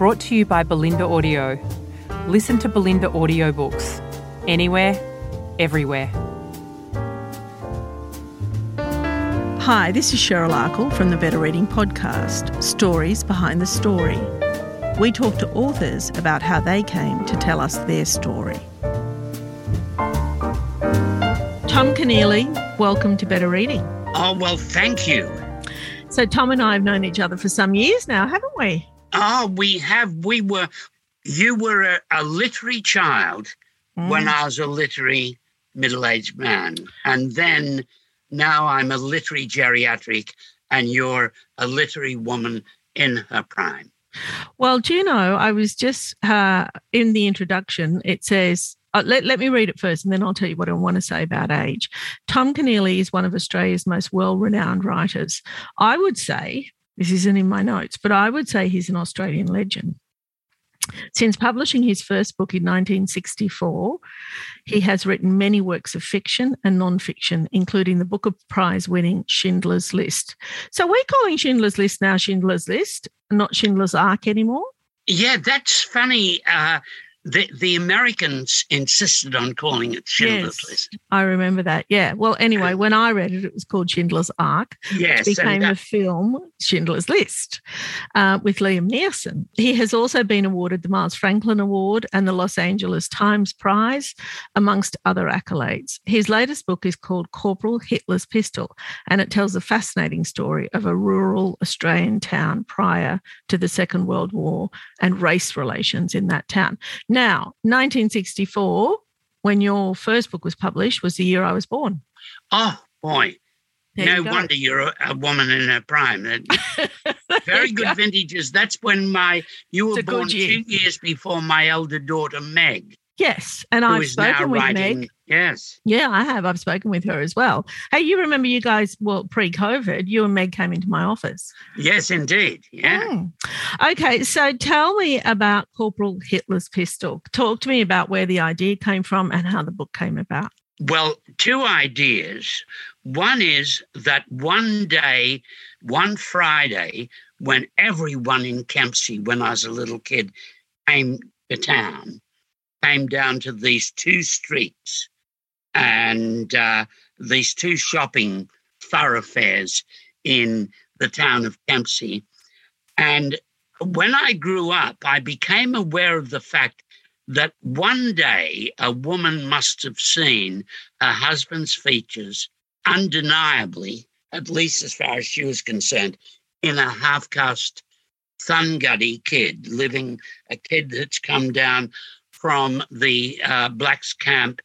brought to you by Bolinda Audio. Listen to Bolinda audiobooks anywhere, everywhere. Hi, this is Cheryl Akle from the Better Reading Podcast Stories Behind the Story. We talk to authors about how they came to tell us their story. Tom Keneally, welcome to Better Reading. Oh, well, thank you. So, Tom and I have known each other for some years now, haven't we? Oh, we have. We were, you were a, a literary child mm. when I was a literary middle aged man. And then now I'm a literary geriatric, and you're a literary woman in her prime. Well, do you know, I was just uh, in the introduction, it says uh, let, let me read it first and then I'll tell you what I want to say about age. Tom Keneally is one of Australia's most well renowned writers. I would say, this isn't in my notes, but I would say he's an Australian legend. Since publishing his first book in 1964, he has written many works of fiction and non-fiction, including the Booker Prize winning Schindler's List. So we're calling Schindler's List now Schindler's List, not Schindler's Ark anymore. Yeah, that's funny. Uh, the the Americans insisted on calling it Schindler's yes, List. I remember that. Yeah. Well, anyway, when I read it, it was called Schindler's Ark. Yes, it became a film, Schindler's List, uh, with Liam Neeson. He has also been awarded the Miles Franklin Award and the Los Angeles Times Prize, amongst other accolades. His latest book is called Corporal Hitler's Pistol, and it tells a fascinating story of a rural Australian town prior to the Second World War and race relations in that town. Now, 1964, when your first book was published, was the year I was born. Oh, boy. There no you wonder you're a, a, woman in her prime. Very good go. vintages. That's when my you were born two years before my elder daughter Meg. Yes, and I've spoken with writing, Meg. Yes. Yeah, I have. I've spoken with her as well. Hey, you remember you guys, well, pre COVID, you and Meg came into my office. Yes, indeed. Yeah. Mm. Okay, so tell me about Corporal Hitler's Pistol. Talk to me about where the idea came from and how the book came about. Well, two ideas. One is that one day, one Friday, when everyone in Kempsey, when I was a little kid, came to town, came down to these two streets and uh, these two shopping thoroughfares in the town of Kempsey. And when I grew up, I became aware of the fact that one day a woman must have seen her husband's features undeniably, at least as far as she was concerned, in a half caste Thunghutti kid, living a kid that's come down from the uh, blacks camp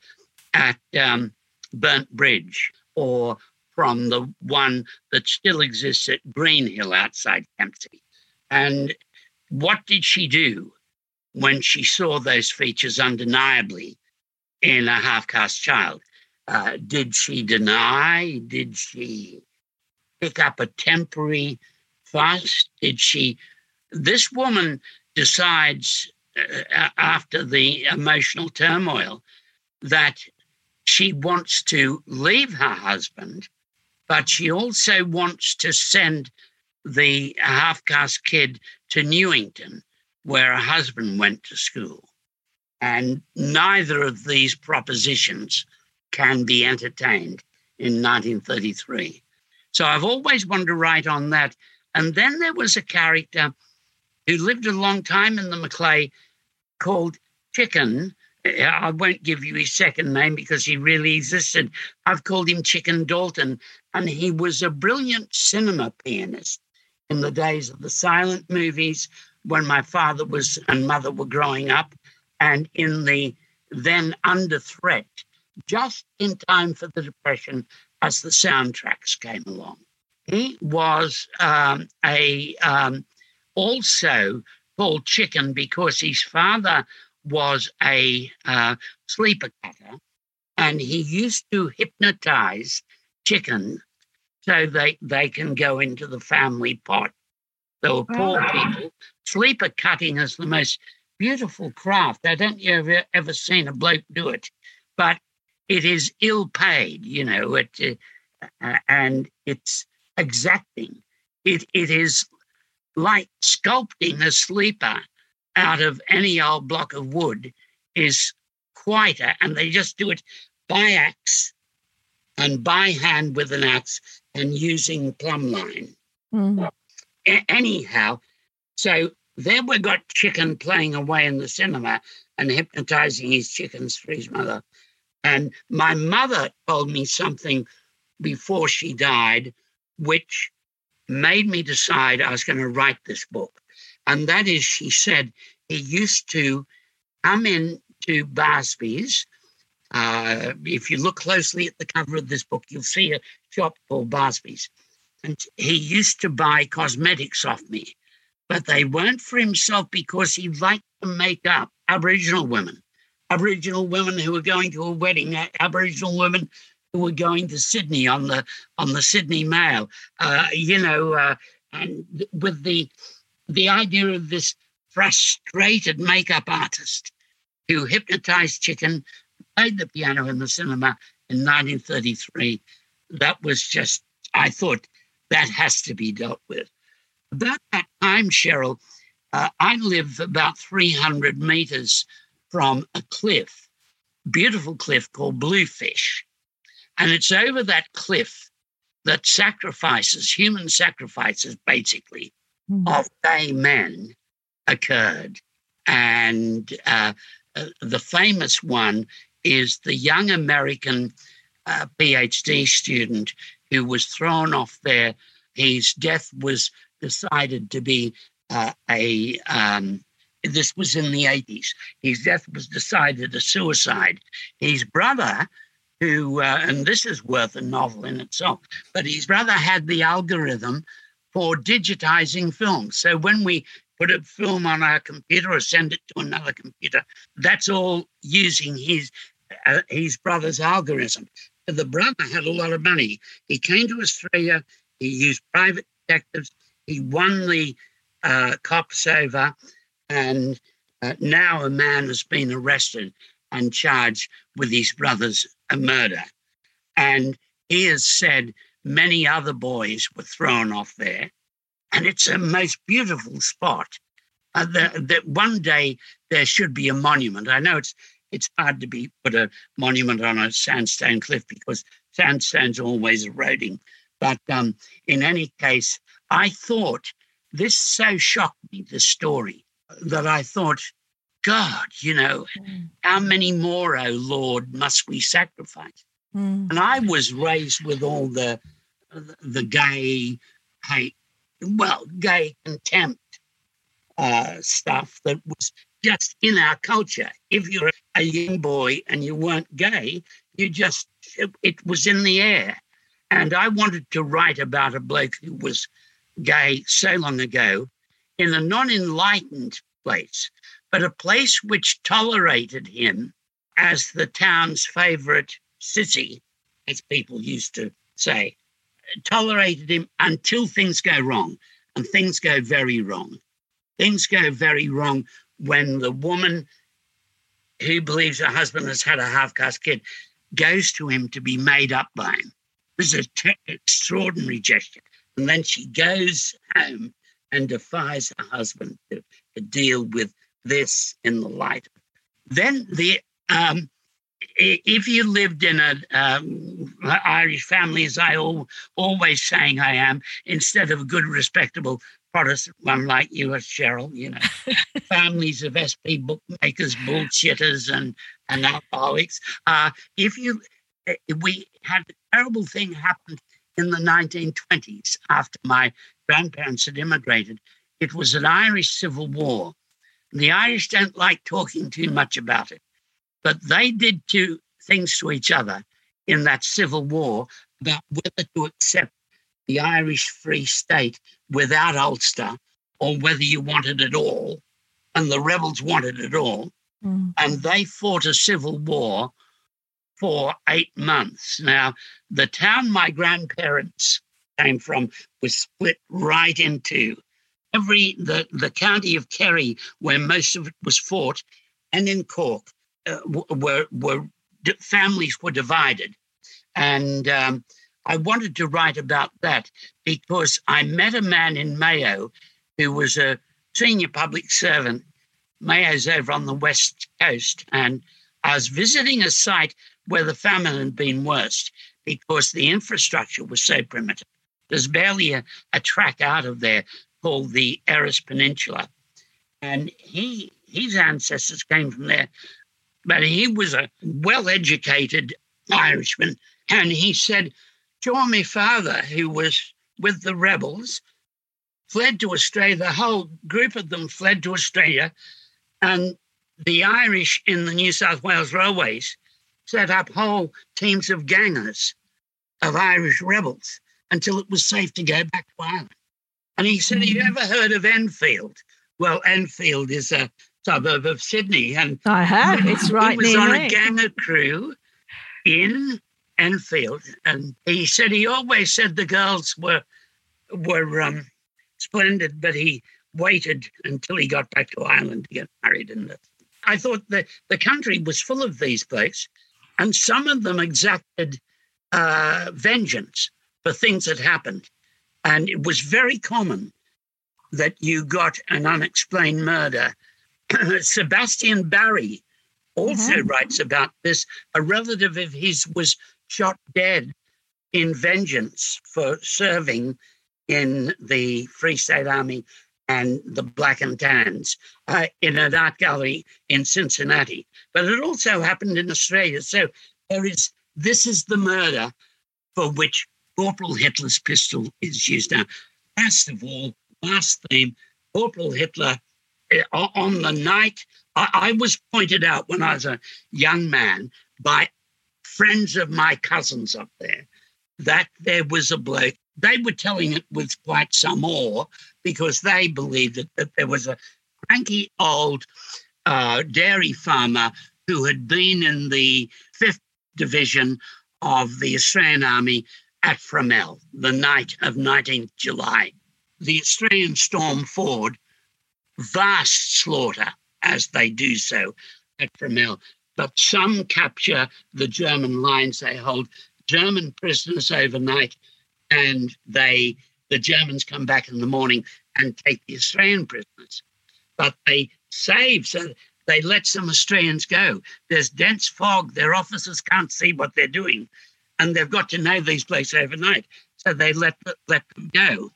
at um, Burnt Bridge or from the one that still exists at Greenhill outside Kempsey. And what did she do when she saw those features undeniably in a half caste child? Uh, did she deny? Did she pick up a temporary fuss? Did she? This woman decides uh, after the emotional turmoil that she wants to leave her husband, but she also wants to send the half caste kid to Newington, where her husband went to school. And neither of these propositions can be entertained in 1933. So I've always wanted to write on that. And then there was a character who lived a long time in the Macleay called Chicken. I won't give you his second name because he really existed. I've called him Chicken Dalton, and he was a brilliant cinema pianist in the days of the silent movies when my father was and mother were growing up, and in the then under threat, just in time for the Depression as the soundtracks came along. He was um, a um, also called Chicken because his father was a uh, sleeper cutter and he used to hypnotize chicken so they, they can go into the family pot. They were poor oh. people. Sleeper cutting is the most beautiful craft. I don't you ever ever seen a bloke do it, but it is ill paid, you know, it, uh, and it's exacting. It it is like sculpting a sleeper out of any old block of wood is quite a, and they just do it by axe and by hand with an axe and using plumb line. Mm. A- anyhow, so there we got Chicken playing away in the cinema and hypnotizing his chickens for his mother. And my mother told me something before she died, which made me decide I was going to write this book. And that is, she said, he used to come in to Barsby's. Uh, if you look closely at the cover of this book, you'll see a shop called Barsby's. And he used to buy cosmetics off me, but they weren't for himself because he liked to make up Aboriginal women, Aboriginal women who were going to a wedding, Aboriginal women who were going to Sydney on the on the Sydney Mail. Uh, you know, uh, and with the the idea of this frustrated makeup artist who hypnotized Chicken, played the piano in the cinema in 1933. That was just, I thought that has to be dealt with. About that time, Cheryl, uh, I live about 300 meters from a cliff, beautiful cliff called Bluefish. And it's over that cliff that sacrifices, human sacrifices, basically, mm-hmm. of gay men occurred. And uh, uh, the famous one is the young American uh, PhD student who was thrown off there. His death was decided to be uh, a, um, this was in the 80s. His death was decided a suicide. His brother, who, uh, and this is worth a novel in itself, but his brother had the algorithm for digitizing films. So when we put a film on our computer or send it to another computer. That's all using his uh, his brother's algorithm. The brother had a lot of money. He came to Australia. He used private detectives. He won the uh, cops over, and uh, now a man has been arrested and charged with his brother's murder. And he has said many other boys were thrown off there and it's a most beautiful spot. Uh, that, that one day there should be a monument. I know it's it's hard to be put a monument on a sandstone cliff because sandstone's always eroding. But um, in any case, I thought this so shocked me, the story, that I thought, God, you know, mm. how many more, oh Lord, must we sacrifice? Mm. And I was raised with all the the gay hate well, gay contempt uh, stuff that was just in our culture. If you're a young boy and you weren't gay, you just, it was in the air. And I wanted to write about a bloke who was gay so long ago in a non enlightened place, but a place which tolerated him as the town's favorite city, as people used to say tolerated him until things go wrong. And things go very wrong. Things go very wrong when the woman who believes her husband has had a half caste kid goes to him to be made up by him. This is an extraordinary gesture. And then she goes home and defies her husband to, to deal with this in the light. Then the um, if you lived in a um, Irish family, as I al- always saying I am, instead of a good, respectable Protestant one like you, as Cheryl, you know, families of SP bookmakers, bullshitters, and and alcoholics. Uh, if you, eh, we had a terrible thing happened in the 1920s after my grandparents had immigrated. It was an Irish civil war. The Irish don't like talking too much about it. But they did two things to each other in that civil war about whether to accept the Irish Free State without Ulster or whether you wanted it all. and the rebels wanted it all. Mm. And they fought a civil war for eight months. Now, the town my grandparents came from was split right into every the, the county of Kerry, where most of it was fought, and in Cork, uh, were were families were divided, and um, I wanted to write about that because I met a man in Mayo who was a senior public servant. Mayo's over on the west coast, and I was visiting a site where the famine had been worst because the infrastructure was so primitive. There's barely a, a track out of there called the Erris Peninsula. And he his ancestors came from there. But he was a well-educated Irishman. And he said, Sure, my father, who was with the rebels, fled to Australia. The whole group of them fled to Australia. And the Irish in the New South Wales Railways set up whole teams of gangers of Irish rebels until it was safe to go back to Ireland. And he said, Have you hmm. ever heard of Enfield? Well, Enfield is a suburb of Sydney. And I have. It's right he was near on me. a ganger crew in Enfield. And he said he always said the girls were were um, splendid, but he waited until he got back to Ireland to get married. And I thought that the country was full of these blokes, and some of them exacted uh, vengeance for things that happened. And it was very common that you got an unexplained murder. Sebastian Barry also writes about this. A relative of his was shot dead in vengeance for serving in the Free State Army and the Black and Tans uh, in an art gallery in Cincinnati. But it also happened in Australia. So there is this is the murder for which Corporal Hitler's pistol is used. Now, last of all, last theme, Corporal Hitler on the night I, I was pointed out when I was a young man by friends of my cousins up there that there was a bloke. They were telling it with quite some awe because they believed that, that there was a cranky old uh, dairy farmer who had been in the 5th Division of the Australian Army at Fromelles the night of 19th July. The Australian Storm forward, vast slaughter as they do so at Fromelles. But some capture the German lines they hold, German prisoners overnight, and they the Germans come back in the morning and take the Australian prisoners. But they save, so they let some Australians go. There's dense fog, their officers can't see what they're doing, and they've got to know these places overnight. So they let let them go.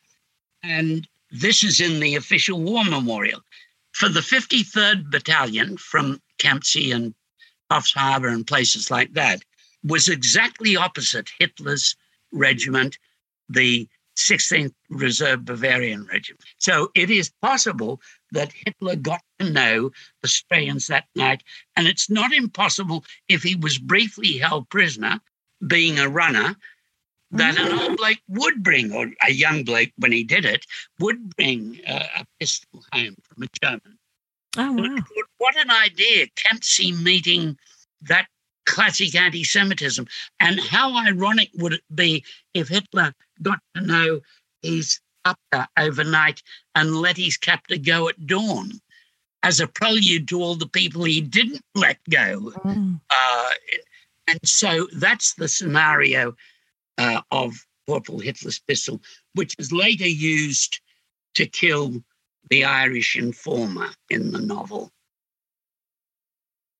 And this is in the official war memorial. For the 53rd Battalion from Kempsey and Coffs Harbour and places like that, was exactly opposite Hitler's regiment, the 16th Reserve Bavarian Regiment. So it is possible that Hitler got to know the Australians that night. And it's not impossible if he was briefly held prisoner, being a runner, that an old Blake would bring, or a young Blake when he did it, would bring uh, a pistol home from a German. Oh, wow. what an idea, Kempsey meeting that classic anti Semitism. And how ironic would it be if Hitler got to know his captor overnight and let his captor go at dawn as a prelude to all the people he didn't let go? Mm. Uh, and so that's the scenario uh, of Corporal Hitler's pistol, which is later used to kill the Irish informer in the novel.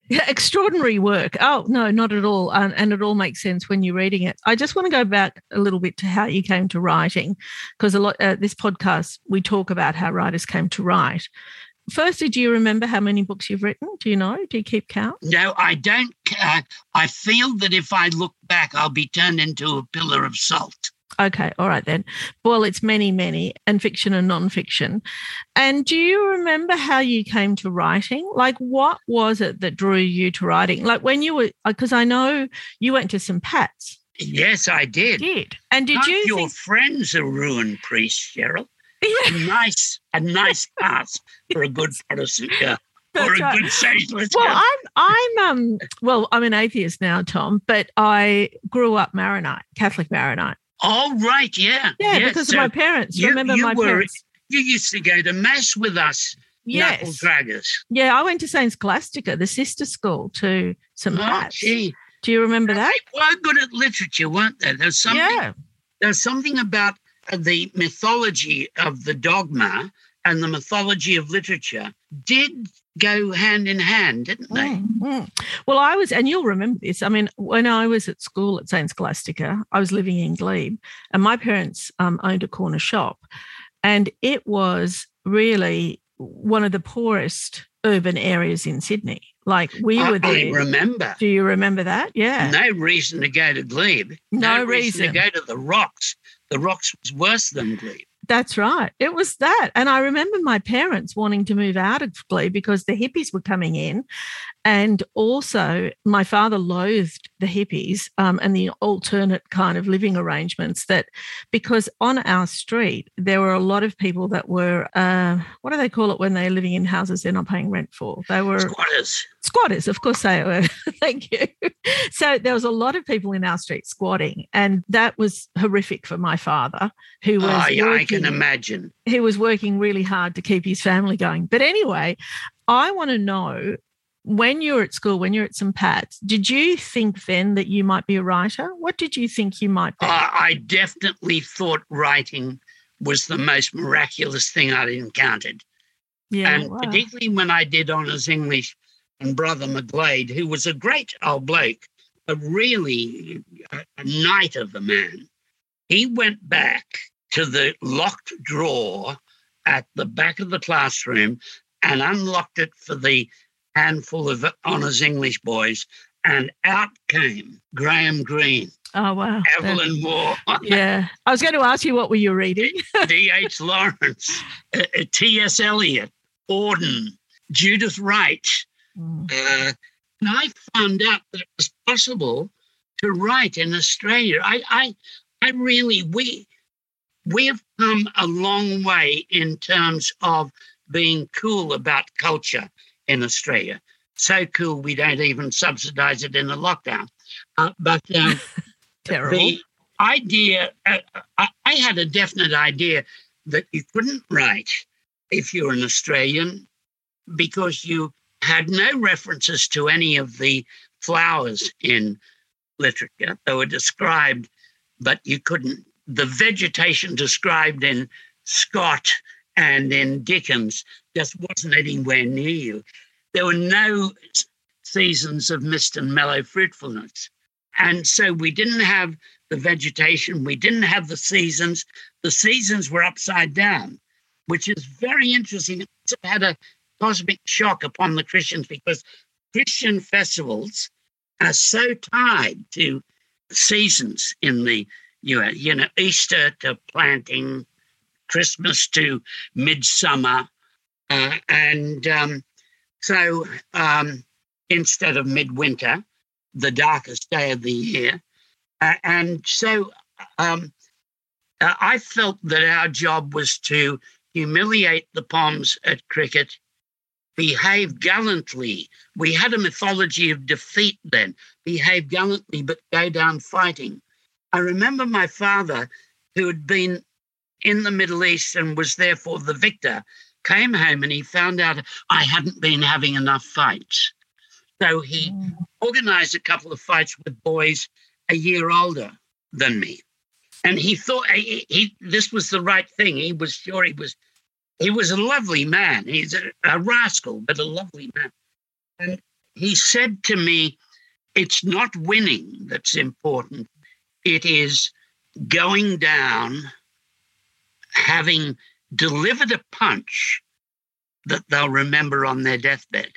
Yeah, extraordinary work. Oh, no, not at all. And, and it all makes sense when you're reading it. I just want to go back a little bit to how you came to writing, because a lot uh, this podcast we talk about how writers came to write. Firstly, do you remember how many books you've written? Do you know? Do you keep count? No, I don't. Uh, I feel that if I look back, I'll be turned into a pillar of salt. Okay, all right then. Well, it's many, many, and fiction and non-fiction. And do you remember how you came to writing? Like, what was it that drew you to writing? Like when you were, because I know you went to St. Pat's. Yes, I did. Did and did Half you your think? friends are ruined priests, Cheryl? Yeah. nice, a nice pass for a good Protestant or a right. good socialist Well, girl. I'm I'm um well, I'm an atheist now, Tom, but I grew up Maronite, Catholic Maronite. Oh, right, yeah. Yeah, because so of my parents. you- Remember you my were- parents? You used to go to mass with us, Yes. draggers. Yeah, I went to St. Scholastica, the sister school to St. Oh, Pat's. gee. Do you remember that? They were good at literature, weren't they? There's something Yeah. there's something about the mythology of the dogma and the mythology of literature did go hand in hand, didn't they? Mm, mm. Well, I was, and you'll remember this. I mean, when I was at school at St. Scholastica, I was living in Glebe, and my parents um, owned a corner shop, and it was really one of the poorest urban areas in Sydney. Like we I, were I remember. Do you remember that? Yeah. No reason to go to Glebe. No reason reason. to go to the Rocks. The Rocks was worse than Glebe. That's right. It was that. And I remember my parents wanting to move out of Glebe because the hippies were coming in. And also, my father loathed the hippies um, and the alternate kind of living arrangements that, because on our street, there were a lot of people that were, uh, what do they call it when they're living in houses they're not paying rent for? They were Squatters. squatters, of course they were. Thank you. So there was a lot of people in our street squatting, and that was horrific for my father, who was Oh, yeah, I can imagine. he was working really hard to keep his family going. But anyway, I want to know when you were at school, when you're at St. Pat's, did you think then that you might be a writer? What did you think you might be? I, I definitely thought writing was the most miraculous thing I'd encountered. yeah, and wow. particularly when I did honours English and Brother McGlade, who was a great old bloke, a really a, a knight of a man, he went back to the locked drawer at the back of the classroom and unlocked it for the handful of honours English boys. And out came Graham Greene, oh wow. Evelyn Waugh, yeah, I was going to ask you what were you reading? D.H. Lawrence, uh, uh, T.S. Eliot, Auden, Judith Wright. Mm. Uh, and I found out that it was possible to write in Australia. I, I, I really, we, we have come a long way in terms of being cool about culture in Australia. So cool, we don't even subsidize it in the lockdown. Uh, but um, Terrible. the idea, uh, I, I had a definite idea that you couldn't write if you're an Australian because you had no references to any of the flowers in literature. They were described, but you couldn't. The vegetation described in Scott and in Dickens just wasn't anywhere near you. There were no seasons of mist and mellow fruitfulness. And so we didn't have the vegetation, we didn't have the seasons. The seasons were upside down, which is very interesting. It had a cosmic shock upon the Christians because Christian festivals are so tied to seasons in the you know Easter to planting, Christmas to midsummer, uh, and um, so um, instead of midwinter, the darkest day of the year, uh, and so um, uh, I felt that our job was to humiliate the Poms at cricket, behave gallantly. We had a mythology of defeat then, behave gallantly, but go down fighting. I remember my father, who had been in the Middle East and was therefore the victor, came home and he found out I hadn't been having enough fights. So he Mm. organized a couple of fights with boys a year older than me. And he thought he, he this was the right thing. He was sure he was he was a lovely man. He's a, a rascal, but a lovely man. And he said to me, it's not winning that's important. It is going down, having delivered a punch that they'll remember on their deathbed.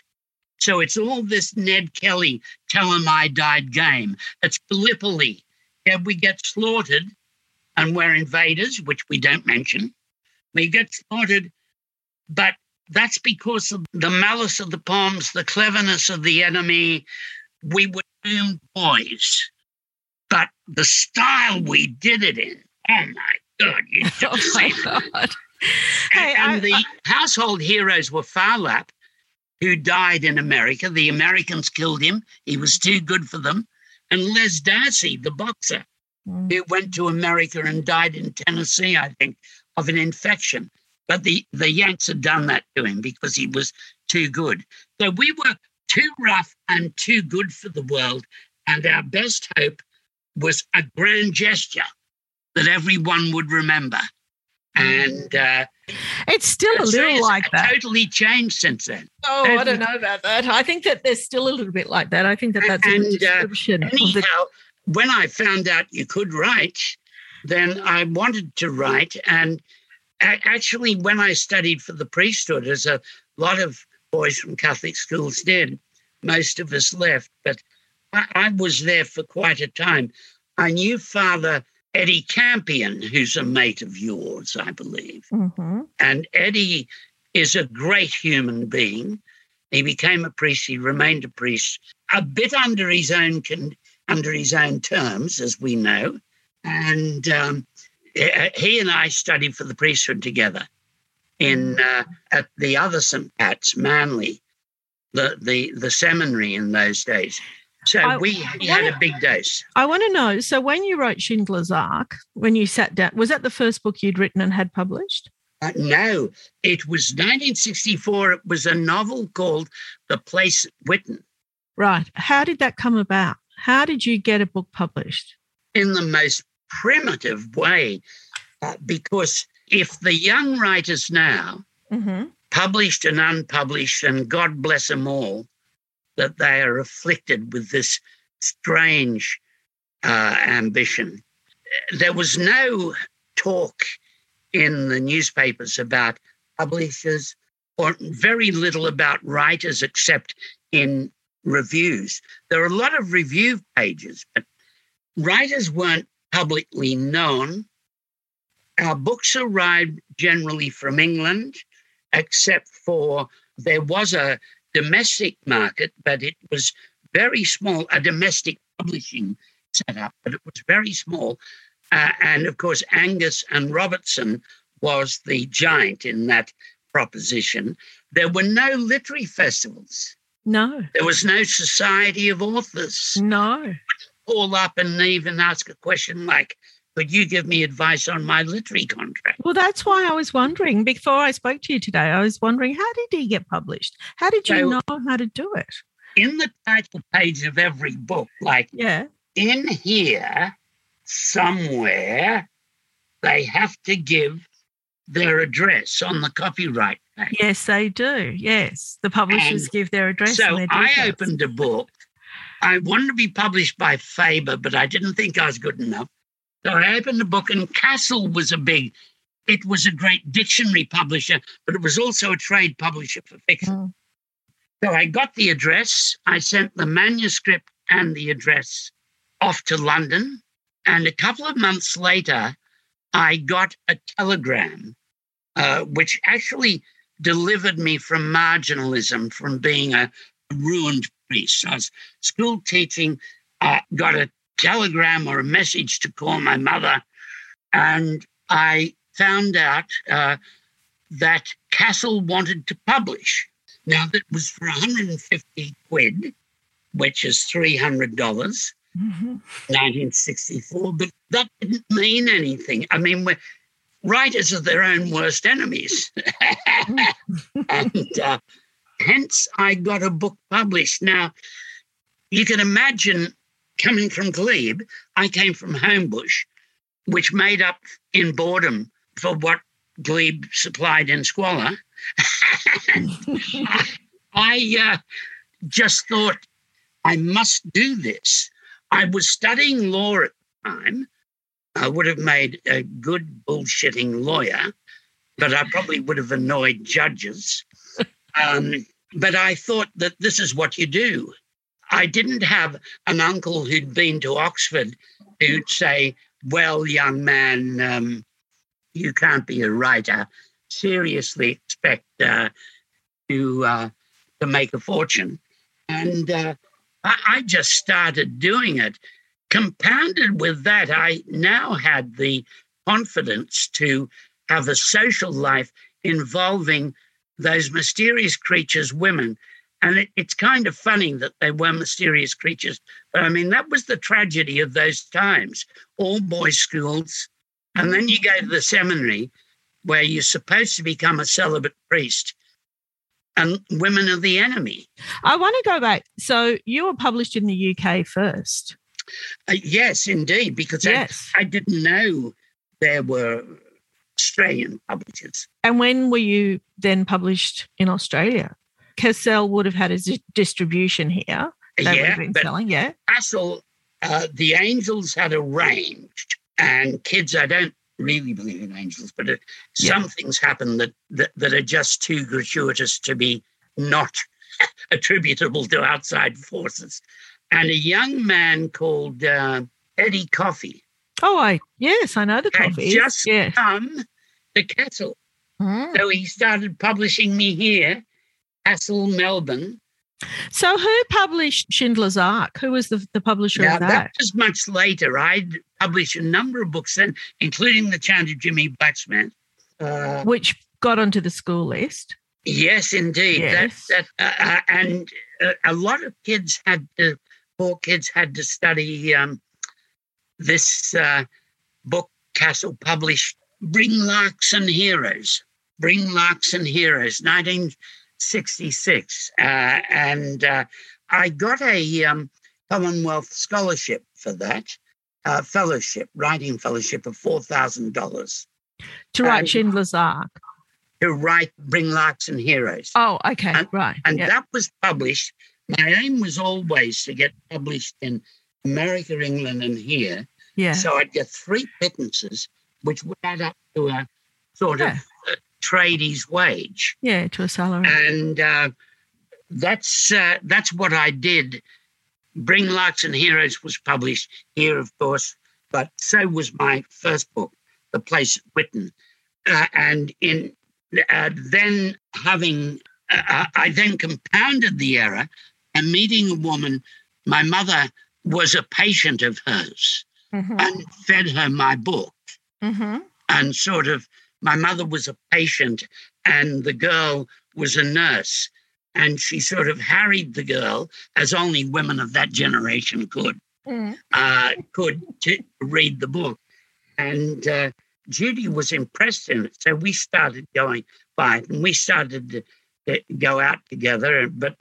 So it's all this Ned Kelly, tell him I died game. It's Gallipoli. Yeah, we get slaughtered and we're invaders, which we don't mention. We get slaughtered, but that's because of the malice of the Poms, the cleverness of the enemy. We were doomed boys. But the style we did it in, oh my God, you Oh my God. Hey, and I- the I- household heroes were Phar Lap, who died in America. The Americans killed him. He was too good for them. And Les Darcy, the boxer, Mm. who went to America and died in Tennessee, I think, of an infection. But the, the Yanks had done that to him because he was too good. So we were too rough and too good for the world. And our best hope was a grand gesture that everyone would remember. And uh, It's still a little it's like that. totally changed since then. Oh, I don't know about that. I think that there's still a little bit like that. I think that that's a And, good uh, description of Anyhow, the. when I found out you could write, then I wanted to write. And actually, when I studied for the priesthood, as a lot of boys from Catholic schools did, most of us left, but I, I was there for quite a time. I knew Father Eddie Campion, who's a mate of yours, I believe. Mhm. And Eddie is a great human being. He became a priest. He remained a priest, a bit under his own con- under his own terms, as we know. And um, he he and I studied for the priesthood together in uh, at the other St. Pat's, Manly, the the the seminary in those days. So I- we had a big dose. I want to know. So, when you wrote Schindler's Ark, when you sat down, was that the first book you'd written and had published? Uh, no, it was 1964. It was a novel called The Place Whitton. Right. How did that come about? How did you get a book published? in the most primitive way uh, because if the young writers now, Mm-hmm. published and unpublished, and God bless them all, that they are afflicted with this strange uh, ambition. There was no talk in the newspapers about publishers or very little about writers except in reviews. There are a lot of review pages, but writers weren't publicly known. Our books arrived generally from England, except for there was a domestic market, but it was very small, a domestic publishing setup, but it was very small. Uh, and of course, Angus and Robertson was the giant in that proposition. There were no literary festivals. No, There was no society of authors no. call up and even ask a question like, could you give me advice on my literary contract? Well, that's why I was wondering before I spoke to you today. I was wondering how did he get published? How did you So- know how to do it? In the title page of every book, like Yeah. in here somewhere, they have to give their address on the copyright page. Yes, they do. Yes, the publishers And give their address. So and their I opened a book. I wanted to be published by Faber, but I didn't think I was good enough. So I opened the book, and Cassell was a big, it was a great dictionary publisher, but it was also a trade publisher for fiction. Mm. So I got the address. I sent the manuscript and the address off to London. And a couple of months later, I got a telegram, uh, which actually delivered me from marginalism, from being a ruined priest. I was school teaching, uh, got a telegram or a message to call my mother, and I found out uh, that Cassell wanted to publish. Now, that was for 150 quid, which is $300. Mhm. 1964, but that didn't mean anything. I mean, we're, writers are their own worst enemies. and uh, hence, I got a book published. Now, you can imagine coming from Glebe, I came from Homebush, which made up in boredom for what Glebe supplied in squalor. I uh, just thought I must do this. I was studying law at the time. I would have made a good bullshitting lawyer, but I probably would have annoyed judges. Um, but I thought that this is what you do. I didn't have an uncle who'd been to Oxford who'd say, Well, young man, um, you can't be a writer. Seriously expect uh, to, uh, to make a fortune. And uh, I, I just started doing it. Compounded with that, I now had the confidence to have a social life involving those mysterious creatures, women. And it, it's kind of funny that they were mysterious creatures. But I mean, that was the tragedy of those times. All boys' schools. And then you go to the seminary where you're supposed to become a celibate priest. And women are the enemy. I want to go back. So you were published in the UK first. Uh, yes, indeed, because Yes. I, I didn't know there were Australian publishers. And when were you then published in Australia? Cassell would have had a distribution here. They yeah, been selling, yeah. Cassell, uh, the angels had arranged, and kids, I don't really believe in angels, but uh, Yeah. some things happen that, that that are just too gratuitous to be not attributable to outside forces. And a young man called uh, Eddie Coffey Oh, I yes, I know the coffee. just yeah. come to Cassell. Mm. So he started publishing me here, Cassell, Melbourne. So who published Schindler's Ark? Who was the, the publisher Now, of that? that was much later. I'd published a number of books then, including The Chant of Jimmy Blacksmith. Uh, Which got onto the school list. yes, indeed. Yes. That, that, uh, uh, and uh, a lot of kids had to, poor kids had to study um, this uh, book Cassell published, Bring Larks and Heroes. Bring Larks and Heroes, 1966. Uh, and uh, I got a um, Commonwealth scholarship for that, uh, fellowship, writing fellowship of $4,000 To write And- Schindler's Ark. to write Bring Larks and Heroes. Oh, okay, And- right. and yeah. that was published. My aim was always to get published in America, England, and here. yeah. So I'd get three pittances, which would add up to a sort Yeah. of tradie's wage. yeah, to a salary. And uh, that's uh, that's what I did. Bring Larks and Heroes was published here, of course, but so was my first book, The Place at Whitton. Uh, and in uh, then having, uh, I then compounded the error and meeting a woman. My mother was a patient of hers Mhm, and fed her my book mhm. and sort of my mother was a patient and the girl was a nurse. And she sort of harried the girl as only women of that generation could Mm. uh, could to read the book. And uh, judy was impressed in it. So we started going by it and we started to, to go out together. But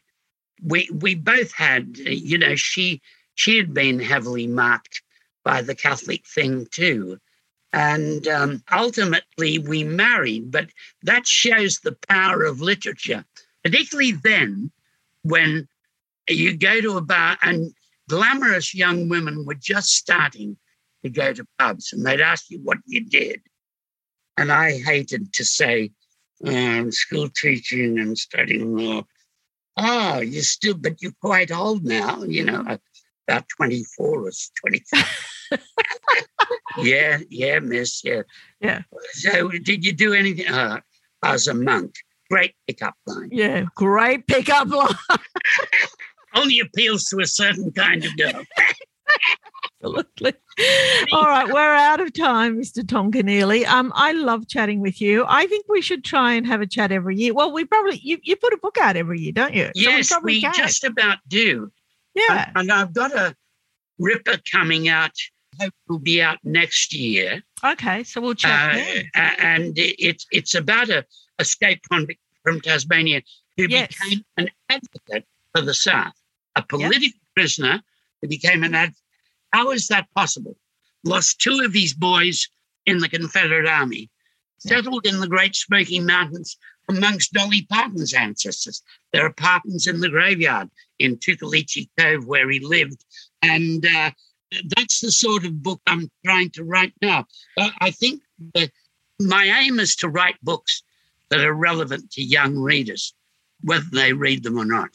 we we both had you know she she had been heavily marked by the catholic thing too and um, ultimately we married. But that shows the power of literature, particularly then when you go to a bar and glamorous young women were just starting to go to pubs and they'd ask you what you did. And I hated to say, um, school teaching and studying law. Oh, you're still, but you're quite old now, you know, about 24 or 25. yeah, yeah, miss, yeah. Yeah. So did you do anything? Uh, I was a monk. Great pickup line. Yeah, great pickup line. Only appeals to a certain kind of girl. Absolutely. All right, we're out of time, Mr. Tom Keneally. Um, I love chatting with you. I think we should try and have a chat every year. Well, we probably you, you put a book out every year, don't you? So yes, probably we can. just about do. yeah. And, and I've got a ripper coming out. Hope will be out next year. Okay, so we'll check. Uh, and it's it's about a escaped convict from Tasmania who Yes. became an advocate for the South, a political prisoner who became an advocate. How is that possible? Lost two of his boys in the Confederate Army, settled in the Great Smoky Mountains amongst Dolly Parton's ancestors. There are Partons in the graveyard in Tuckaleechee Cove where he lived. And uh, that's the sort of book I'm trying to write now. Uh, I think that my aim is to write books that are relevant to young readers, whether they read them or not.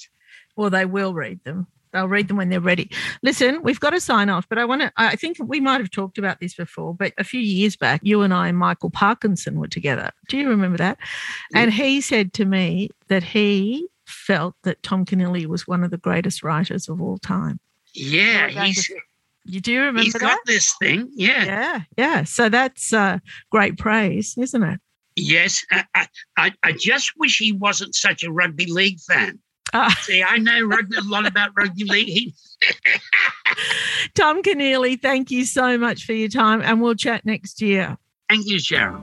Well, they will read them. They'll read them when they're ready. Listen, we've got to sign off, but I want to. I think we might have talked about this before, but a few years back, you and I and Michael Parkinson were together. Do you remember that? And he said to me that he felt that Tom Keneally was one of the greatest writers of all time. Yeah, he's to- You do remember He's that? got this thing. Yeah. Yeah, yeah. So that's uh, great praise, isn't it? Yes. I, I, I just wish he wasn't such a rugby league fan. Ah. See, I know rugby, a lot about rugby league. Tom Keneally, thank you so much for your time, and we'll chat next year. thank you, Sharon.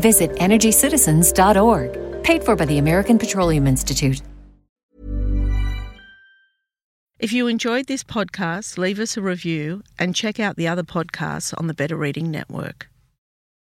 Visit EnergyCitizens.org. Paid for by the American Petroleum Institute. If you enjoyed this podcast, leave us a review and check out the other podcasts on the Better Reading Network.